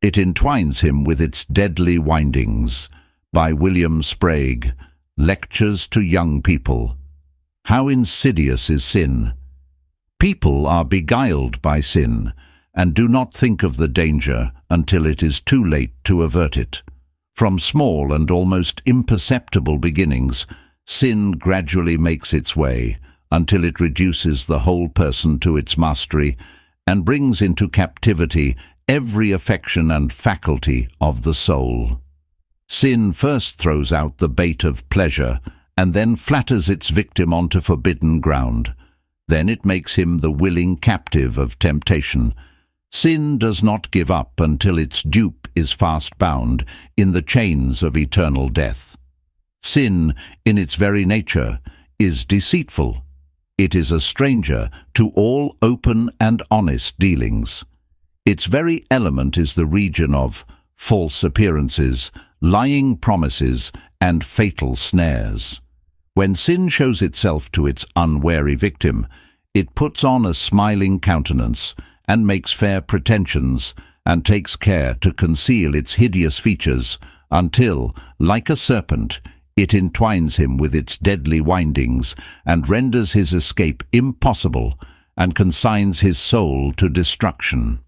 It entwines him with its deadly windings. By William Sprague. Lectures to Young People. How insidious is sin? People are beguiled by sin, and do not think of the danger until it is too late to avert it. From small and almost imperceptible beginnings, sin gradually makes its way, until it reduces the whole person to its mastery, and brings into captivity every affection and faculty of the soul. Sin first throws out the bait of pleasure, and then flatters its victim onto forbidden ground. Then it makes him the willing captive of temptation. Sin does not give up until its dupe is fast bound in the chains of eternal death. Sin, in its very nature, is deceitful. It is a stranger to all open and honest dealings. Its very element is the region of false appearances, lying promises, and fatal snares. When sin shows itself to its unwary victim, it puts on a smiling countenance, and makes fair pretensions, and takes care to conceal its hideous features, until, like a serpent, it entwines him with its deadly windings, and renders his escape impossible, and consigns his soul to destruction.